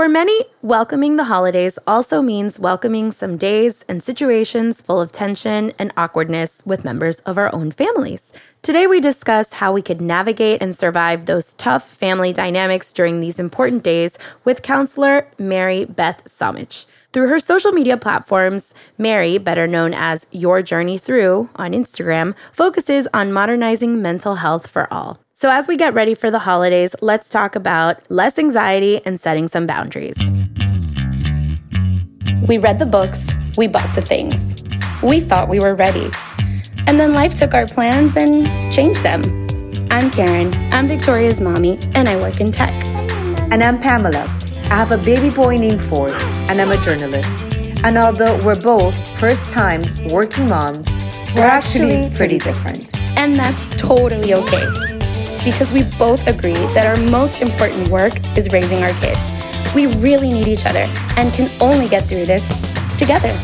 For many, welcoming the holidays also means welcoming some days and situations full of tension and awkwardness with members of our own families. Today, we discuss how we could navigate and survive those tough family dynamics during these important days with counselor Mary Beth Somich. Through her social media platforms, Mary, better known as Your Journey Through on Instagram, focuses on modernizing mental health for all. So, as we get ready for the holidays, let's talk about less anxiety and setting some boundaries. We read the books, we bought the things. We thought we were ready. And then life took our plans and changed them. I'm Karen, I'm Victoria's mommy, and I work in tech. And I'm Pamela. I have a baby boy named Ford, and I'm a journalist. And although we're both first time working moms, we're actually pretty different. And that's totally okay. Because we both agree that our most important work is raising our kids. We really need each other and can only get through this together.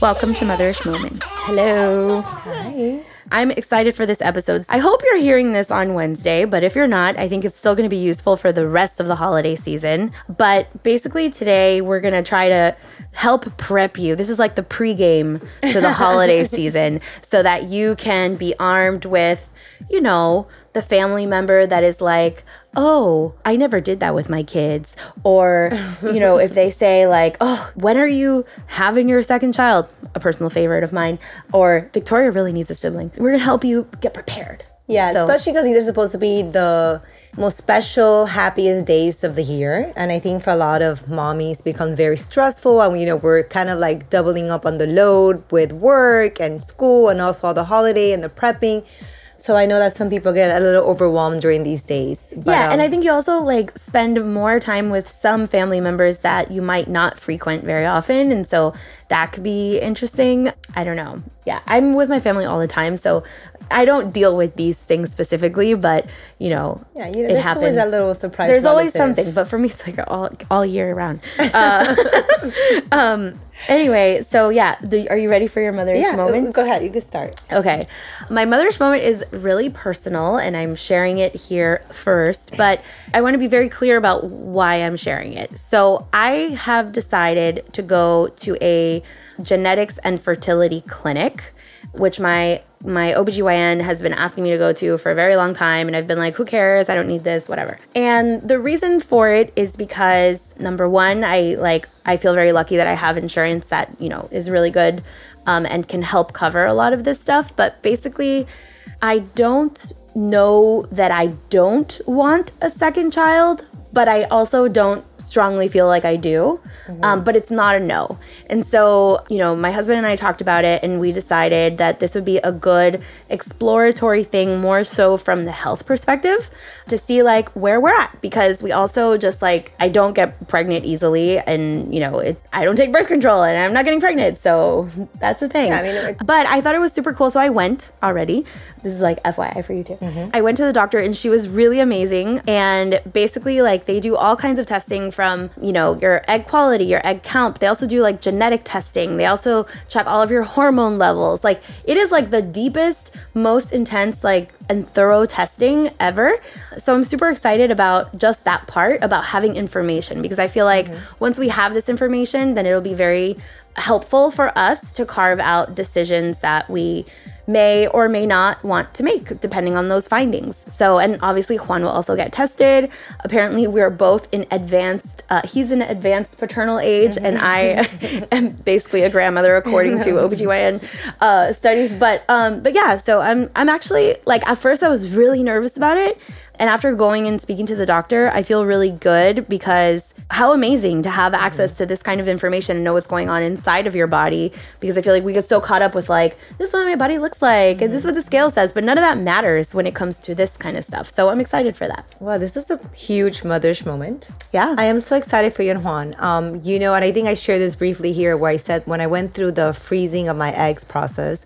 Welcome to Motherish Moments. Hello. Hi. I'm excited for this episode. I hope you're hearing this on Wednesday, but if you're not, I think it's still going to be useful for the rest of the holiday season. But basically, today we're going to try to help prep you. This is like the pregame to the holiday season so that you can be armed with, you know, the family member that is like, oh, I never did that with my kids. Or, you know, if they say, like, oh, when are you having your second child? A personal favorite of mine. Or Victoria really needs a sibling. We're going to help you get prepared. Yeah, So- especially because these are supposed to be the most special, happiest days of the year. And I think for a lot of mommies becomes very stressful. And, you know, we're kind of like doubling up on the load with work and school and also all the holiday and the prepping. So I know that some people get a little overwhelmed during these days. But, yeah, and um, I think you also like spend more time with some family members that you might not frequent very often. And so that could be interesting. I don't know. Yeah, I'm with my family all the time. So I don't deal with these things specifically, but you know, Yeah, you know, it there's happens. always that little surprise There's always something, but for me, it's like all all year round. Uh, um. Anyway, so yeah, the, are you ready for your mother's yeah, moment? go ahead. You can start. Okay. My mother's moment is really personal and I'm sharing it here first, but I want to be very clear about why I'm sharing it. So, I have decided to go to a genetics and fertility clinic, which my my OBGYN has been asking me to go to for a very long time and I've been like, who cares? I don't need this, whatever. And the reason for it is because number 1, I like I feel very lucky that I have insurance that, you know, is really good um, and can help cover a lot of this stuff. But basically, I don't know that I don't want a second child, but I also don't strongly feel like I do. Um, but it's not a no. And so, you know, my husband and I talked about it and we decided that this would be a good exploratory thing, more so from the health perspective, to see like where we're at. Because we also just like, I don't get pregnant easily and, you know, it, I don't take birth control and I'm not getting pregnant. So that's the thing. Yeah, I mean, it- But I thought it was super cool, so I went already. This is like FYI for you too. I went to the doctor and she was really amazing. And basically, like, they do all kinds of testing from, you know, your egg quality, your egg count. They also do like genetic testing. They also check all of your hormone levels. Like, it is like the deepest, most intense, like, and thorough testing ever. So I'm super excited about just that part about having information because I feel like mm-hmm. once we have this information, then it'll be very helpful for us to carve out decisions that we may or may not want to make depending on those findings. So, and obviously Juan will also get tested. Apparently, we're both in advanced, uh, he's in advanced paternal age, and I am basically a grandmother according to OBGYN uh, studies. But, um, but yeah, so I'm, I'm actually like, at first I was really nervous about it. And after going and speaking to the doctor, I feel really good because how amazing to have access to this kind of information and know what's going on inside of your body because I feel like we get so caught up with like this is what my body looks like and this is what the scale says, but none of that matters when it comes to this kind of stuff. So I'm excited for that. Wow, this is a huge mother's moment. Yeah. I am so excited for you and Juan. Um, you know, and I think I shared this briefly here where I said when I went through the freezing of my eggs process,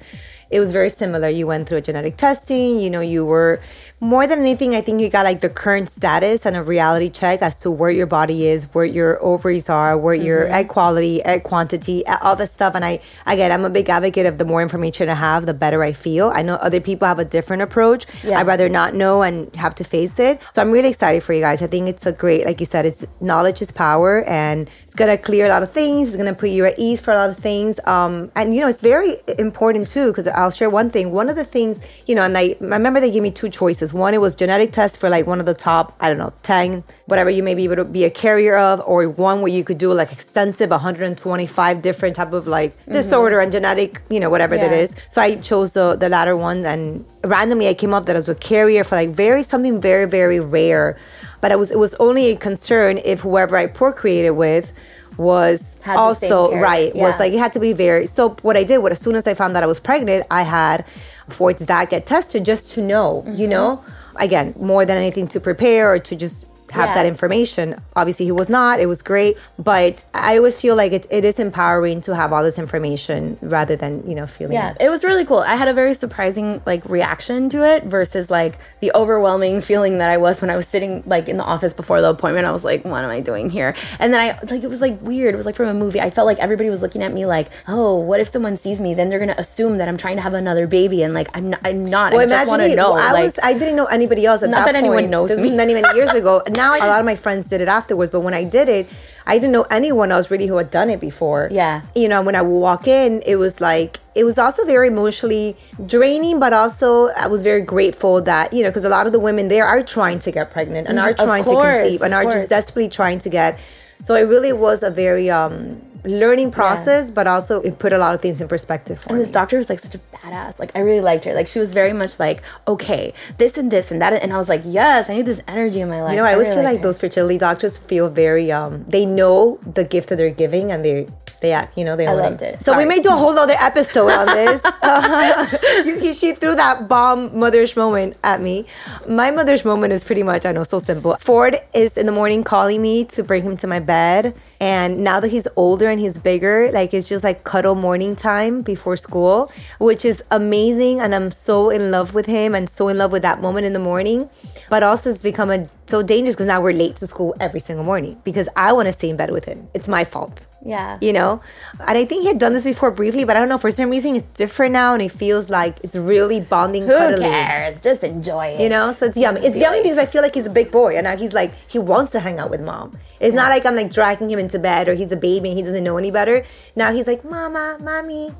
it was very similar. You went through a genetic testing, you know, you were more than anything, I think you got like the current status and a reality check as to where your body is, where your ovaries are, where your egg quality, egg quantity, all that stuff. And I, again, I'm a big advocate of the more information I have, the better I feel. I know other people have a different approach. Yeah. I'd rather not know and have to face it. So I'm really excited for you guys. I think it's a great, like you said, it's knowledge is power and it's gonna clear a lot of things. It's gonna put you at ease for a lot of things. Um, and you know, it's very important too, because I'll share one thing. One of the things, you know, and I, I remember they gave me two choices. One, it was genetic test for like one of the top, I don't know, 10, whatever you may be able to be a carrier of, or one where you could do like extensive 125 different type of like disorder and genetic, you know, whatever that Yeah. is. So I chose the, the latter one and randomly I came up that I was a carrier for like very something very, very rare. But it was it was only a concern if whoever I procreated with was Had also right was like it had to be very so what i did was as soon as i found that i was pregnant i had Ford's that get tested just to know you Mm-hmm. know again more than anything to prepare or to just have Yeah. that information obviously he was not it was great but i always feel like it, it is empowering to have all this information rather than you know feeling Yeah, it was really cool. I had a very surprising like reaction to it versus like the overwhelming feeling that I was when I was sitting like in the office before the appointment. I was like, what am I doing here? And then I like it was like weird. It was like from a movie. I felt like everybody was looking at me like, oh, what if someone sees me? Then they're gonna assume that I'm trying to have another baby, and like I'm not. I'm not. I just want to know. I like, was I didn't know anybody else at Not that, that anyone point. knows this me. was many many years ago. Now a lot of my friends did it afterwards, but when I did it, I didn't know anyone else really who had done it before. Yeah. You know, when I would walk in, it was like it was also very emotionally draining, but also I was very grateful that you know because a lot of the women there are trying to get pregnant and are Mm-hmm. Of trying course, to conceive and are course. just desperately trying to get. So it really was a very um learning process, but also it put a lot of things in perspective for And me. this doctor was like such a badass. Like I really liked her. Like she was very much like, okay, this and this and that. And I was like, yes, I need this energy in my life. You know, I always really feel like her. those fertility doctors feel very um they know the gift that they're giving and they they act, you know, they I loved it. So we Sorry. may do a whole other episode on this. Uh, she threw that bomb mother's moment at me. My mother's moment is pretty much, I know, so simple. Ford is in the morning calling me to bring him to my bed. And now that he's older and he's bigger, like it's just like cuddle morning time before school, which is amazing. And I'm so in love with him and so in love with that moment in the morning. But also it's become a, so dangerous because now we're late to school every single morning because I want to stay in bed with him. It's my fault Yeah. you know and i think he had done this before briefly but i don't know for some reason it's different now and it feels like it's really bonding Who cuddling cares? Just enjoy it. you know so it's yummy it's yummy because i feel like he's a big boy and now he's like he wants to hang out with mom it's not like i'm like dragging him into bed or he's a baby and he doesn't know any better now he's like mama mommy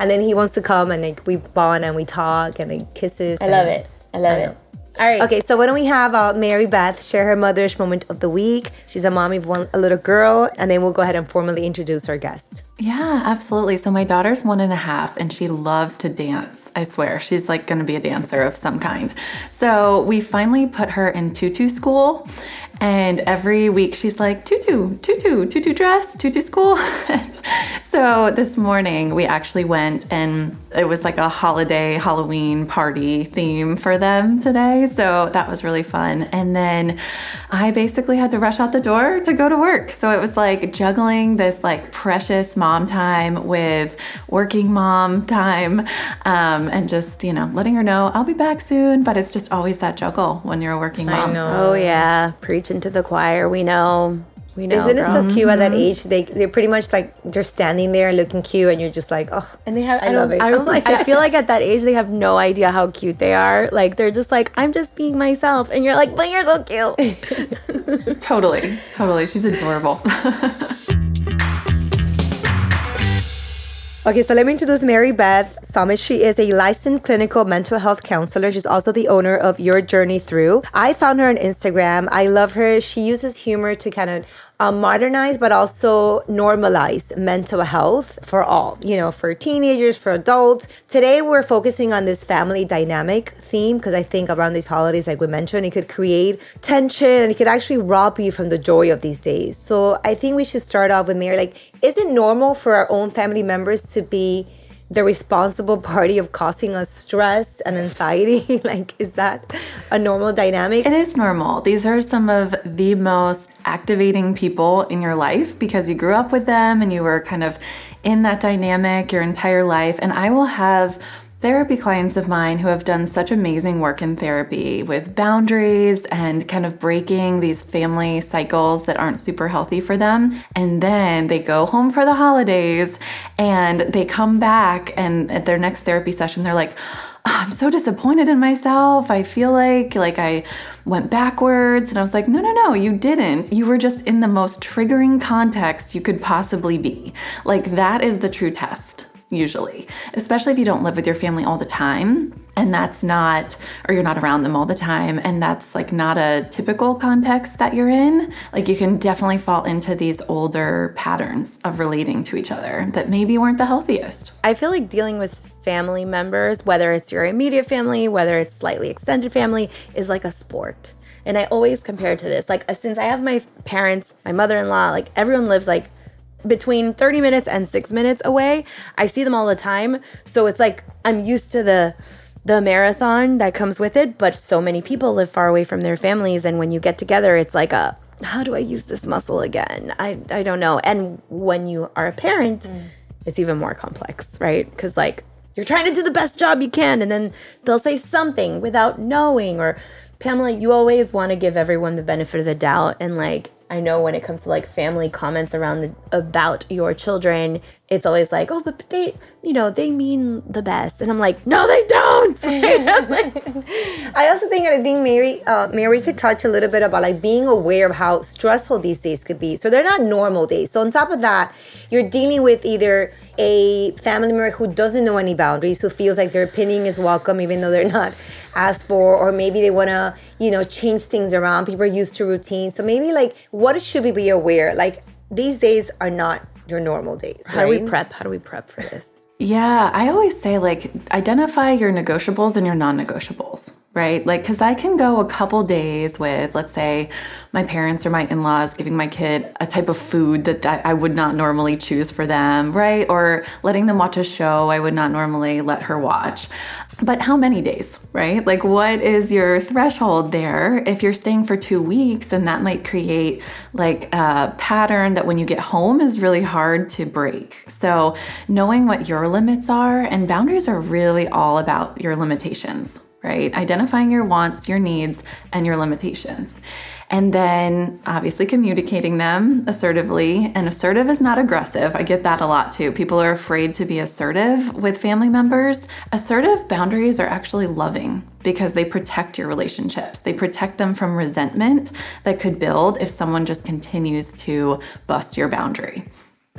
and then he wants to come and like we bond and we talk and like kisses I love it. I love I it. Know. All right. Okay, so why don't we have uh, Mary Beth share her mother's moment of the week? She's a mommy of one, a little girl, and then we'll go ahead and formally introduce our guest. Yeah, absolutely. So my daughter's one and a half and she loves to dance. I swear. She's like going to be a dancer of some kind. So we finally put her in tutu school. And every week she's like, tutu, tutu, tutu dress, tutu school. so this morning we actually went and it was like a holiday Halloween party theme for them today. So that was really fun. And then I basically had to rush out the door to go to work. So it was like juggling this like precious mom time with working mom time um, and just, you know, letting her know I'll be back soon. But it's just always that juggle when you're a working mom. I know. Oh yeah, preaching to the choir. We know. We know. Isn't it so cute at that mm-hmm. age? They they're pretty much like they're standing there looking cute, and you're just like, oh. And they have. I, I love don't. it. I, Oh my I feel like at that age they have no idea how cute they are. Like they're just like, I'm just being myself, and you're like, but you're so cute. Totally. Totally. She's adorable. Okay, so let me introduce Mary Beth Somich. She is a licensed clinical mental health counselor. She's also the owner of Your Journey Through. I found her on Instagram. I love her. She uses humor to kind of uh, modernize but also normalize mental health for all, you know, for teenagers, for adults. Today, we're focusing on this family dynamic theme because I think around these holidays, like we mentioned, it could create tension and it could actually rob you from the joy of these days. So I think we should start off with Mary. Like, is it normal for our own family members to be the responsible party of causing us stress and anxiety? like, is that a normal dynamic? It is normal. These are some of the most activating people in your life because you grew up with them and you were kind of in that dynamic your entire life. And I will have therapy clients of mine who have done such amazing work in therapy with boundaries and kind of breaking these family cycles that aren't super healthy for them. And then they go home for the holidays and they come back and at their next therapy session, they're like, oh, I'm so disappointed in myself. I feel like like I went backwards and I was like, "No, no, no, you didn't. You were just in the most triggering context you could possibly be." Like that is the true test usually, especially if you don't live with your family all the time and that's not or you're not around them all the time and that's like not a typical context that you're in like you can definitely fall into these older patterns of relating to each other that maybe weren't the healthiest I feel like dealing with family members, whether it's your immediate family, whether it's slightly extended family, is like a sport. And I always compare to this. Like, since I have my parents, my mother in law, like everyone lives like between 30 minutes and six minutes away. I see them all the time. So it's like I'm used to the the marathon that comes with it, but so many people live far away from their families and when you get together it's like a how do I use this muscle again? I I don't know. And when you are a parent, mm. it's even more complex, right? Cuz like you're trying to do the best job you can and then they'll say something without knowing or Pamela, you always want to give everyone the benefit of the doubt and like I know when it comes to like family comments around the, about your children, it's always like, oh, but they, you know, they mean the best, and I'm like, no, they don't. I also think, I think Mary, uh, Mary could touch a little bit about like being aware of how stressful these days could be. So they're not normal days. So on top of that, you're dealing with either a family member who doesn't know any boundaries, who feels like their opinion is welcome even though they're not asked for, or maybe they want to, you know, change things around. People are used to routine. So maybe like, what should we be aware? Like, these days are not your normal days. How do we prep? How do we prep for this? Yeah, I always say like identify your negotiables and your non negotiables, right? Like, because I can go a couple days with, let's say, my parents or my in laws giving my kid a type of food that I would not normally choose for them, right? Or letting them watch a show I would not normally let her watch. But how many days, right? Like, what is your threshold there? If you're staying for two weeks, then that might create like a pattern that when you get home is really hard to break. So, knowing what your limits are and boundaries are really all about your limitations, right? Identifying your wants, your needs, and your limitations. And then obviously communicating them assertively. And assertive is not aggressive. I get that a lot too. People are afraid to be assertive with family members. Assertive boundaries are actually loving because they protect your relationships. They protect them from resentment that could build if someone just continues to bust your boundary.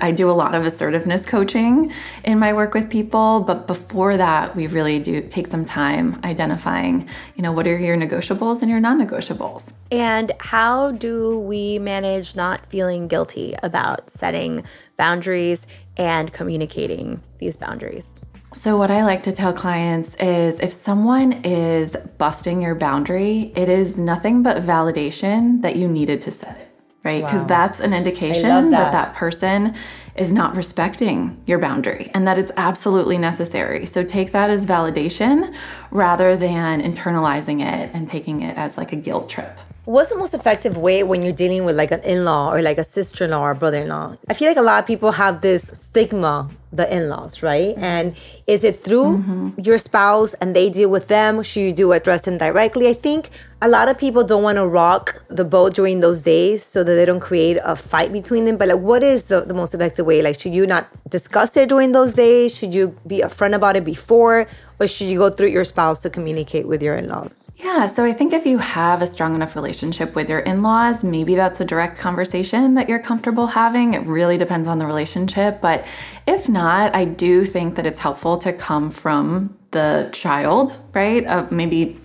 I do a lot of assertiveness coaching in my work with people, but before that, we really do take some time identifying, you know, what are your negotiables and your non-negotiables. And how do we manage not feeling guilty about setting boundaries and communicating these boundaries? So, what I like to tell clients is if someone is busting your boundary, it is nothing but validation that you needed to set it right? Because wow. that's an indication that. that that person is not respecting your boundary and that it's absolutely necessary. So take that as validation rather than internalizing it and taking it as like a guilt trip. What's the most effective way when you're dealing with like an in-law or like a sister-in-law or brother-in-law? I feel like a lot of people have this stigma the in-laws, right? Mm-hmm. And is it through mm-hmm. your spouse and they deal with them? Should you do address them directly? I think a lot of people don't want to rock the boat during those days so that they don't create a fight between them. But like what is the, the most effective way? Like should you not discuss it during those days? Should you be upfront about it before? Or should you go through your spouse to communicate with your in-laws? Yeah, so I think if you have a strong enough relationship with your in laws, maybe that's a direct conversation that you're comfortable having. It really depends on the relationship. But if not, not, I do think that it's helpful to come from the child, right? Uh, maybe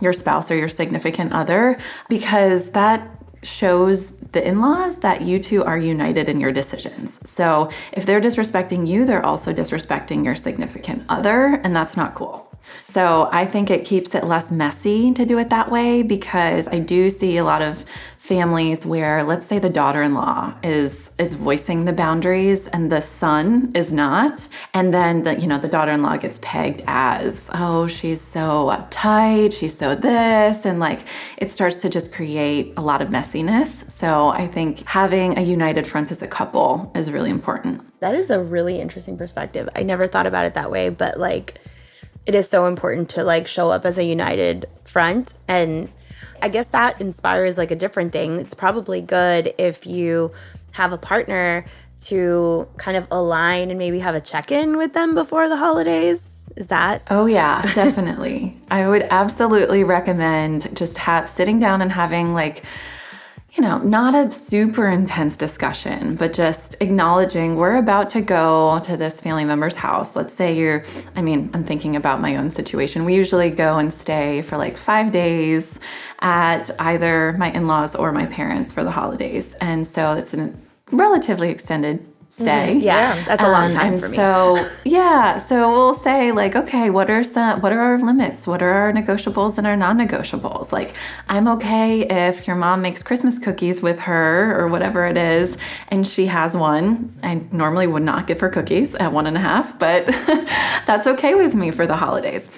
your spouse or your significant other, because that shows the in laws that you two are united in your decisions. So if they're disrespecting you, they're also disrespecting your significant other, and that's not cool. So I think it keeps it less messy to do it that way because I do see a lot of families where let's say the daughter-in-law is is voicing the boundaries and the son is not and then the you know the daughter-in-law gets pegged as oh she's so uptight she's so this and like it starts to just create a lot of messiness so i think having a united front as a couple is really important That is a really interesting perspective. I never thought about it that way, but like it is so important to like show up as a united front and I guess that inspires like a different thing. It's probably good if you have a partner to kind of align and maybe have a check-in with them before the holidays. Is that Oh yeah, definitely. I would absolutely recommend just have sitting down and having like you know, not a super intense discussion, but just acknowledging we're about to go to this family member's house. Let's say you're, I mean, I'm thinking about my own situation. We usually go and stay for like five days at either my in laws or my parents for the holidays. And so it's a relatively extended stay. Yeah, that's a long Um, time for me. So yeah, so we'll say like, okay, what are some, what are our limits? What are our negotiables and our non-negotiables? Like, I'm okay if your mom makes Christmas cookies with her or whatever it is, and she has one. I normally would not give her cookies at one and a half, but that's okay with me for the holidays.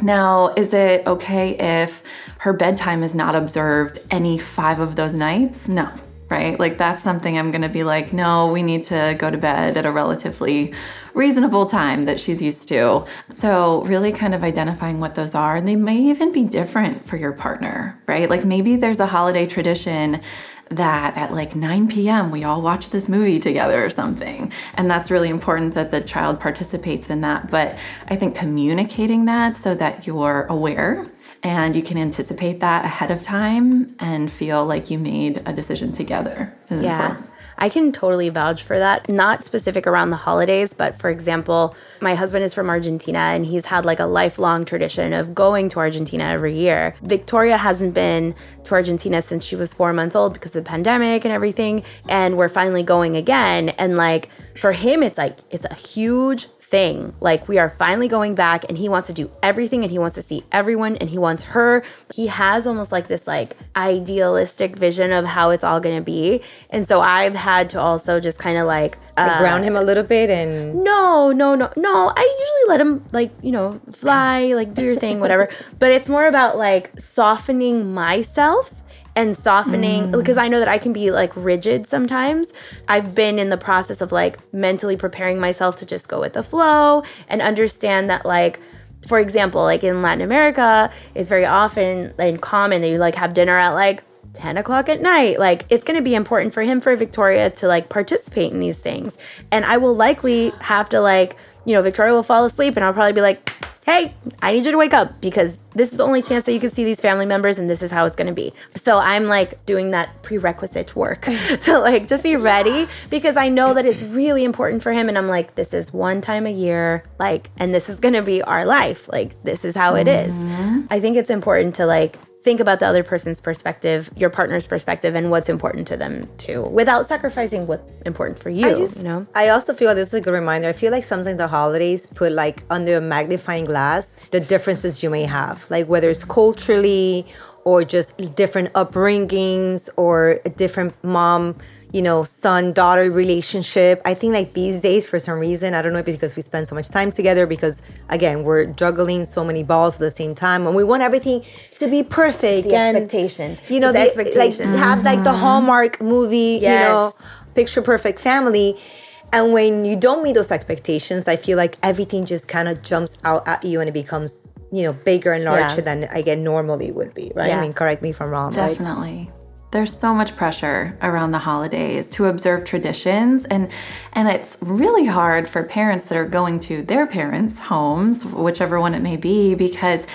Now, is it okay if her bedtime is not observed any five of those nights? No, right? Like that's something I'm going to be like, no, we need to go to bed at a relatively reasonable time that she's used to. So, really kind of identifying what those are. And they may even be different for your partner, right? Like maybe there's a holiday tradition that at like 9 p.m. we all watch this movie together or something. And that's really important that the child participates in that. But I think communicating that so that you're aware and you can anticipate that ahead of time and feel like you made a decision together. Yeah. important. I can totally vouch for that. Not specific around the holidays, but for example, my husband is from Argentina and he's had like a lifelong tradition of going to Argentina every year. Victoria hasn't been to Argentina since she was four months old because of the pandemic and everything. And we're finally going again. And like for him, it's like, it's a huge thing. Like we are finally going back and he wants to do everything and he wants to see everyone and he wants her. He has almost like this like idealistic vision of how it's all going to be. And so I've had to also just kind of like uh, ground him a little bit and no, no, no, no. I usually let him like, you know, fly, like do your thing, whatever. but it's more about like softening myself and softening mm. because I know that I can be like rigid sometimes. I've been in the process of like mentally preparing myself to just go with the flow and understand that like for example, like in Latin America, it's very often and common that you like have dinner at like 10 o'clock at night. Like, it's going to be important for him, for Victoria to like participate in these things. And I will likely have to, like, you know, Victoria will fall asleep and I'll probably be like, hey, I need you to wake up because this is the only chance that you can see these family members and this is how it's going to be. So I'm like doing that prerequisite work to like just be ready because I know that it's really important for him. And I'm like, this is one time a year, like, and this is going to be our life. Like, this is how it is. Mm-hmm. I think it's important to like think about the other person's perspective, your partner's perspective, and what's important to them too, without sacrificing what's important for you. I just, you know, I also feel this is a good reminder. I feel like sometimes the holidays put like under a magnifying glass the differences you may have, like whether it's culturally or just different upbringings or a different mom, you know, son daughter relationship. I think like these days, for some reason, I don't know if it's because we spend so much time together, because again, we're juggling so many balls at the same time, and we want everything to be perfect the and expectations. you know, the the, expectations. like have like the mm-hmm. Hallmark movie, you know, picture perfect family. And when you don't meet those expectations, I feel like everything just kind of jumps out at you and it becomes, you know, bigger and larger Yeah. than I get normally would be, right? Yeah. I mean, correct me if I'm wrong, right? There's so much pressure around the holidays to observe traditions and and it's really hard for parents that are going to their parents' homes, whichever one it may be, because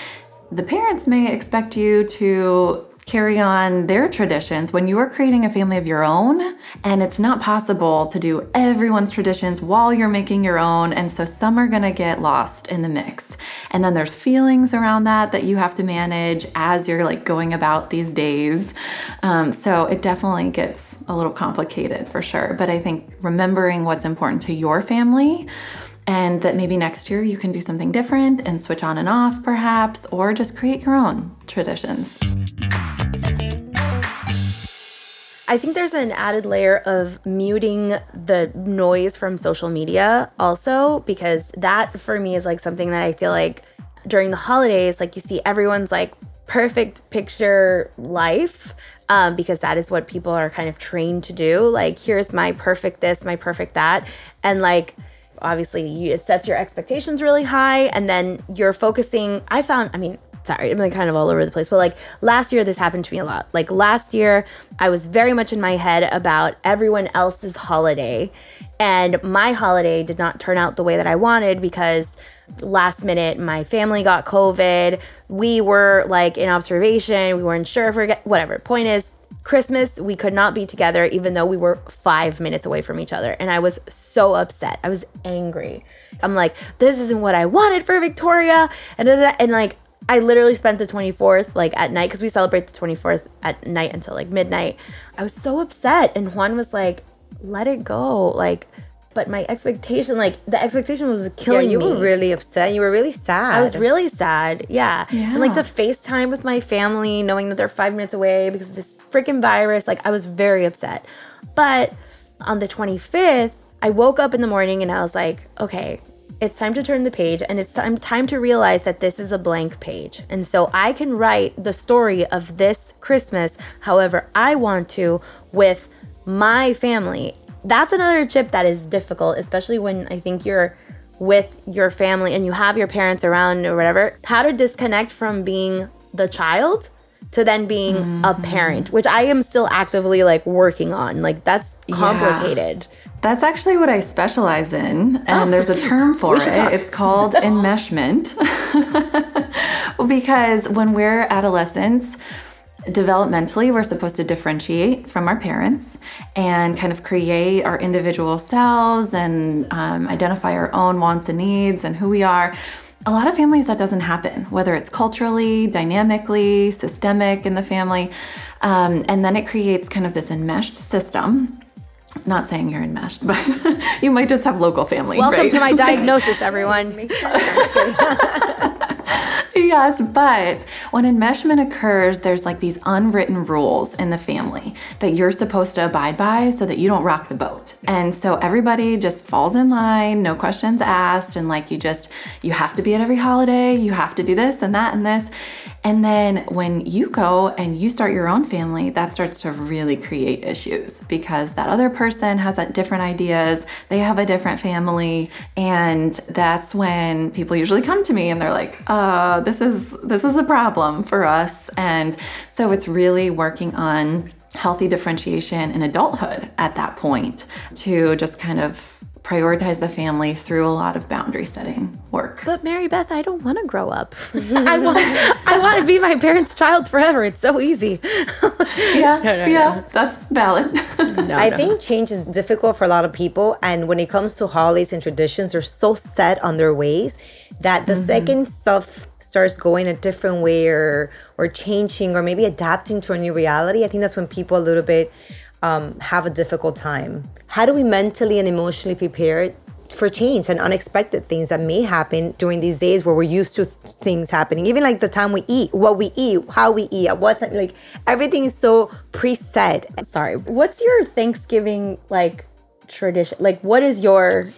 the parents may expect you to carry on their traditions when you are creating a family of your own and it's not possible to do everyone's traditions while you're making your own and so some are going to get lost in the mix and then there's feelings around that that you have to manage as you're like going about these days. Um, so it definitely gets a little complicated for sure. But i think remembering what's important to your family and that maybe next year you can do something different and switch on and off perhaps or just create your own traditions I think there's an added layer of muting the noise from social media also because that for me is like something that I feel like during the holidays like you see everyone's like perfect picture life um, because that is what people are kind of trained to do. Like here's my perfect this my perfect that. And like obviously you, it sets your expectations really high. And then you're focusing i found i mean sorry, I'm like kind of all over the place, but like last year, this happened to me a lot. Like last year, I was very much in my head about everyone else's holiday, and my holiday did not turn out the way that I wanted because last minute my family got COVID. We were like in observation, we weren't sure get- whatever. Point is, Christmas, we could not be together even though we were five minutes away from each other. And I was so upset. I was angry. I'm like, this isn't what I wanted for Victoria. And, and like, I literally spent the 24th like at night because we celebrate the 24th at night until like midnight. I was so upset. And Juan was like, let it go. Like, but my expectation, like the expectation was killing yeah, you me. were really upset. You were really sad. I was really sad. Yeah. And like to Yeah. FaceTime with my family, knowing that they're five minutes away because of this freaking virus. Like I was very upset. But on the 25th, I woke up in the morning and I was like, okay, it's time to turn the page and it's time, time to realize that this is a blank page. And so I can write the story of this Christmas however I want to with my family. That's another chip that is difficult, especially when I think you're with your family and you have your parents around or whatever. How to disconnect from being the child to then being a mm-hmm. parent, which I am still actively like working on. Like that's complicated. That's actually what I specialize in, and there's a term for it. talk. It's called enmeshment. because when we're adolescents, developmentally, we're supposed to differentiate from our parents and kind of create our individual selves and um, identify our own wants and needs and who we are. A lot of families that doesn't happen, whether it's culturally, dynamically, systemic in the family. Um, and then it creates kind of this enmeshed system not saying you're enmeshed, but you might just have local family. Welcome right? to my diagnosis, everyone. yes, but when enmeshment occurs, there's like these unwritten rules in the family that you're supposed to abide by so that you don't rock the boat. And so everybody just falls in line, no questions asked, and like you just, you have to be at every holiday, you have to do this and that and this. And then when you go and you start your own family, that starts to really create issues because that other person has different ideas, they have a different family, and that's when people usually come to me and they're like, uh, this is this is a problem for us. And so it's really working on healthy differentiation in adulthood at that point to just kind of prioritize the family through a lot of boundary setting work. But Mary Beth, I don't want to grow up. I want I want to be my parents' child forever. It's so easy. Yeah, yeah, that's valid. I think change is difficult for a lot of people. And when it comes to holidays and traditions, they're so set on their ways that the second stuff starts going a different way or, or changing or maybe adapting to a new reality, I think that's when people a little bit um, have a difficult time. How do we mentally and emotionally prepare for change and unexpected things that may happen during these days where we're used to things happening even like the time we eat what we eat how we eat at what time like everything is so preset Sorry. What's your Thanksgiving like tradition? Like what is your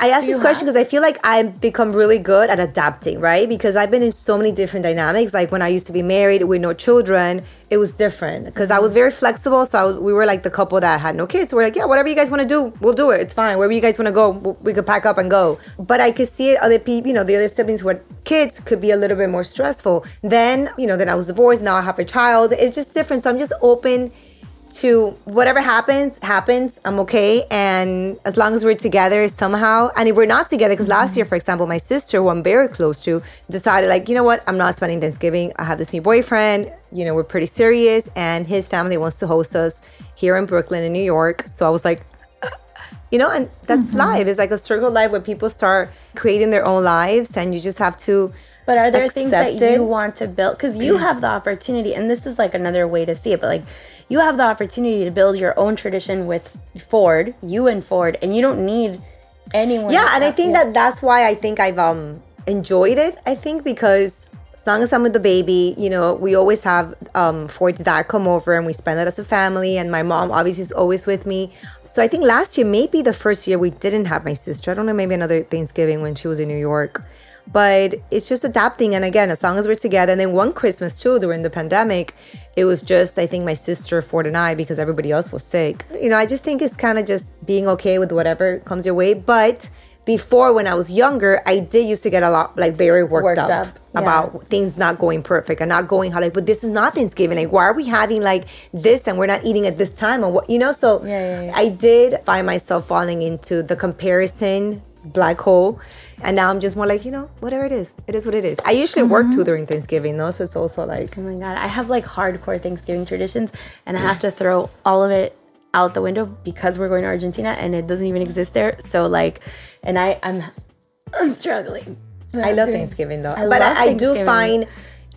I asked this question because I feel like I've become really good at adapting, right? Because I've been in so many different dynamics. Like when I used to be married with no children, it was different because I was mm-hmm. very flexible. So I we were like the couple that had no kids. We're like, yeah, whatever you guys want to do, we'll do it. It's fine. Wherever you guys want to go, we could pack up and go. But I could see it. Other people, you know, the other siblings who had kids could be a little bit more stressful. Then, you know, then I was divorced. Now I have a child. It's just different. So I'm just open to whatever happens, happens. I'm okay. And as long as we're together somehow, and if we're not together, because last year, for example, my sister, who I'm very close to, decided, like, you know what, I'm not spending Thanksgiving. I have this new boyfriend. You know, we're pretty serious. And his family wants to host us here in Brooklyn, in New York. So I was like, you know, and that's Mm-hmm. life. It's like a circle of life where people start creating their own lives, and you just have to. But are there things that it. you want to build? Because you have the opportunity, and this is like another way to see it, but like you have the opportunity to build your own tradition with Ford, you and Ford, and you don't need anyone. Yeah, and I think that that's why I think I've um enjoyed it. I think because as long as I'm with the baby, you know, we always have um Ford's dad come over and we spend it as a family. And my mom obviously is always with me. So I think last year, maybe the first year we didn't have my sister. I don't know, maybe another Thanksgiving when she was in New York. But it's just adapting. And again, as long as we're together. And then one Christmas too, during the pandemic, it was just, I think, my sister, Ford, and I, because everybody else was sick. You know, I just think it's kind of just being okay with whatever comes your way. But before, when I was younger, I did used to get a lot, like, very worked, Worked up, up, yeah. about things not going perfect and not going how, like, but this is not Thanksgiving. Like, why are we having, like, this and we're not eating at this time? And what, you know? So Yeah, yeah. I did find myself falling into the comparison black hole. And now I'm just more like, you know, whatever it is, it is what it is. I usually work Mm-hmm. too during Thanksgiving, though. So it's also like, Oh my god, I have like hardcore Thanksgiving traditions, and I have to throw all of it out the window because we're going to Argentina and it doesn't even exist there. So like, and I I'm I'm struggling. I love Thanksgiving though. I but I, I do find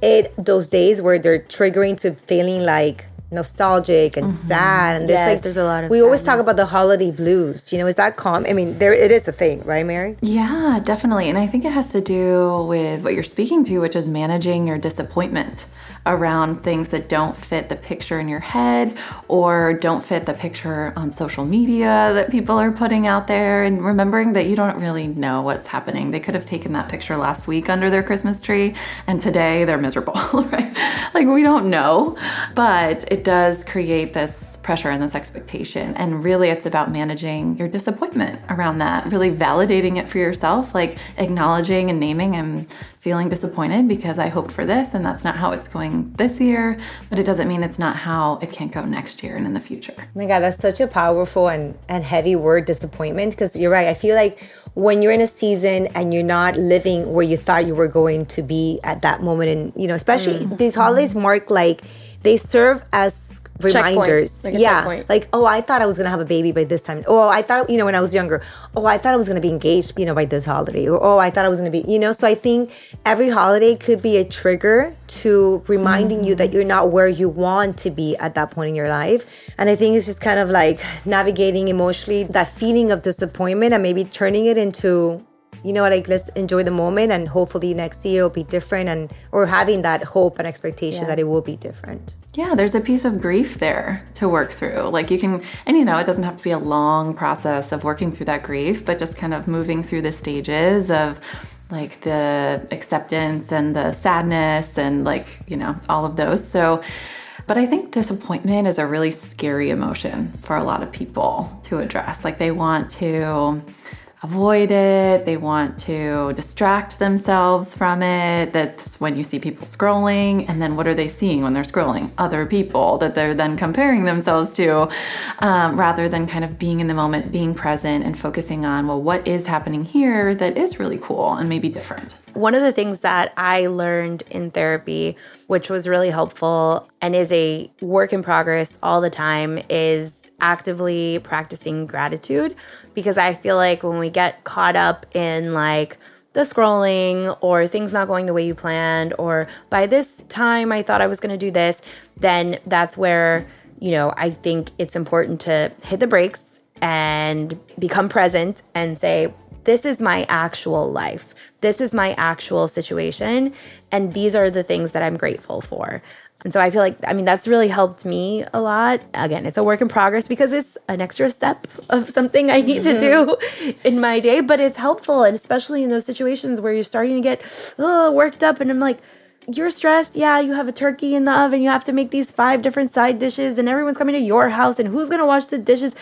it those days where they're triggering to feeling like nostalgic and sad and there's Mm-hmm. Yes, like there's a lot of we always talk about the holiday blues you know is that calm i mean there it is a thing right mary Yeah, definitely. And I think it has to do with what you're speaking to, which is managing your disappointment around things that don't fit the picture in your head or don't fit the picture on social media that people are putting out there and remembering that you don't really know what's happening. They could have taken that picture last week under their Christmas tree and today they're miserable, right? Like we don't know, but it does create this pressure and this expectation. And really, it's about managing your disappointment around that, really validating it for yourself, like acknowledging and naming, I'm feeling disappointed because I hoped for this and that's not how it's going this year. But it doesn't mean it's not how it can't go next year and in the future. Oh my god that's such a powerful and, and heavy word disappointment because you're right i feel like when you're in a season and you're not living where you thought you were going to be at that moment and you know especially mm. these holidays mark like they serve as reminders. Like yeah. checkpoint. like oh i thought i was gonna have a baby by this time. Oh i thought you know when i was younger oh i thought i was gonna be engaged you know by this holiday. Or oh i thought i was gonna be you know so i think every holiday could be a trigger to reminding you that you're not where you want to be at that point in your life. And i think it's just kind of like navigating emotionally that feeling of disappointment and maybe turning it into you know what like let's enjoy the moment and hopefully next year will be different and or having that hope and expectation that it will be different Yeah, there's a piece of grief there to work through. Like you can, and you know, it doesn't have to be a long process of working through that grief, but just kind of moving through the stages of like the acceptance and the sadness and like, you know, all of those. So, but I think disappointment is a really scary emotion for a lot of people to address. Like they want to avoid it, they want to distract themselves from it. That's when you see people scrolling, and then what are they seeing when they're scrolling? Other people that they're then comparing themselves to, um, rather than kind of being in the moment, being present, and focusing on, well, what is happening here that is really cool and maybe different. One of the things that I learned in therapy, which was really helpful and is a work in progress all the time, is actively practicing gratitude because I feel like when we get caught up in like the scrolling or things not going the way you planned or by this time I thought I was going to do this, then that's where, you know, I think it's important to hit the brakes and become present and say, this is my actual life. This is my actual situation. And these are the things that I'm grateful for. And so I feel like, I mean, that's really helped me a lot. Again, it's a work in progress because it's an extra step of something I need to do in my day, but it's helpful. And especially in those situations where you're starting to get uh, worked up, and I'm like, you're stressed. Yeah, you have a turkey in the oven. You have to make these five different side dishes, and everyone's coming to your house, and who's going to wash the dishes?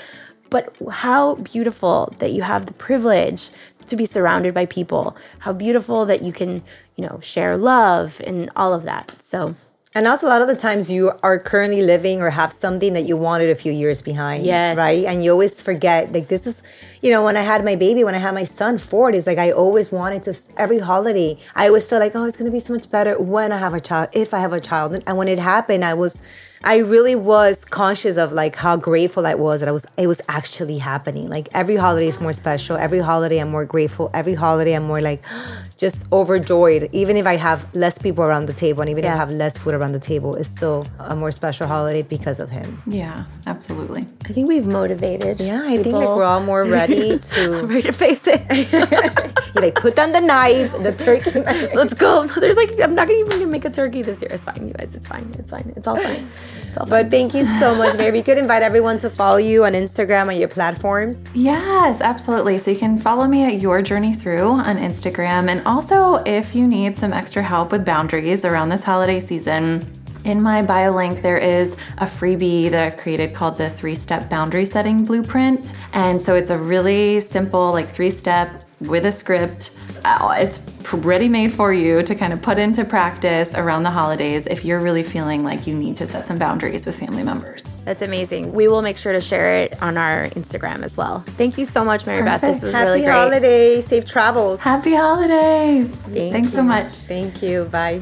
But how beautiful that you have the privilege to be surrounded by people. How beautiful that you can, you know, share love and all of that. So And also, a lot of the times you are currently living or have something that you wanted a few years behind. Yes. Right. And you always forget, like, this is, you know, when I had my baby, when I had my son, Ford, it's like I always wanted to, every holiday, I always felt like, oh, it's going to be so much better when I have a child, if I have a child. And when it happened, I was, I really was conscious of like how grateful I was that I was it was actually happening. Like every holiday is more special. Every holiday I'm more grateful. Every holiday I'm more like just overjoyed. Even if I have less people around the table and even if I have less food around the table, it's still a more special holiday because of him. Yeah, absolutely. I think we've motivated. Yeah, I think like we're all more ready to ready to face it. you like put down the knife, the turkey. Let's go. There's like I'm not gonna even make a turkey this year. It's fine, you guys. It's fine. It's fine. It's all fine. But thank you so much, Mary. You could invite everyone to follow you on Instagram on your platforms. Yes, absolutely. So you can follow me at Your Journey Through on Instagram. And also, if you need some extra help with boundaries around this holiday season, in my bio link, there is a freebie that I've created called the three step boundary setting blueprint. And so it's a really simple, like three step with a script. Uh, It's ready made for you to kind of put into practice around the holidays if you're really feeling like you need to set some boundaries with family members. That's amazing. We will make sure to share it on our Instagram as well. Thank you so much, Mary Beth. This was Happy really great. Happy holidays, safe travels. Happy holidays! Thank Thanks so much. Thank you. Bye.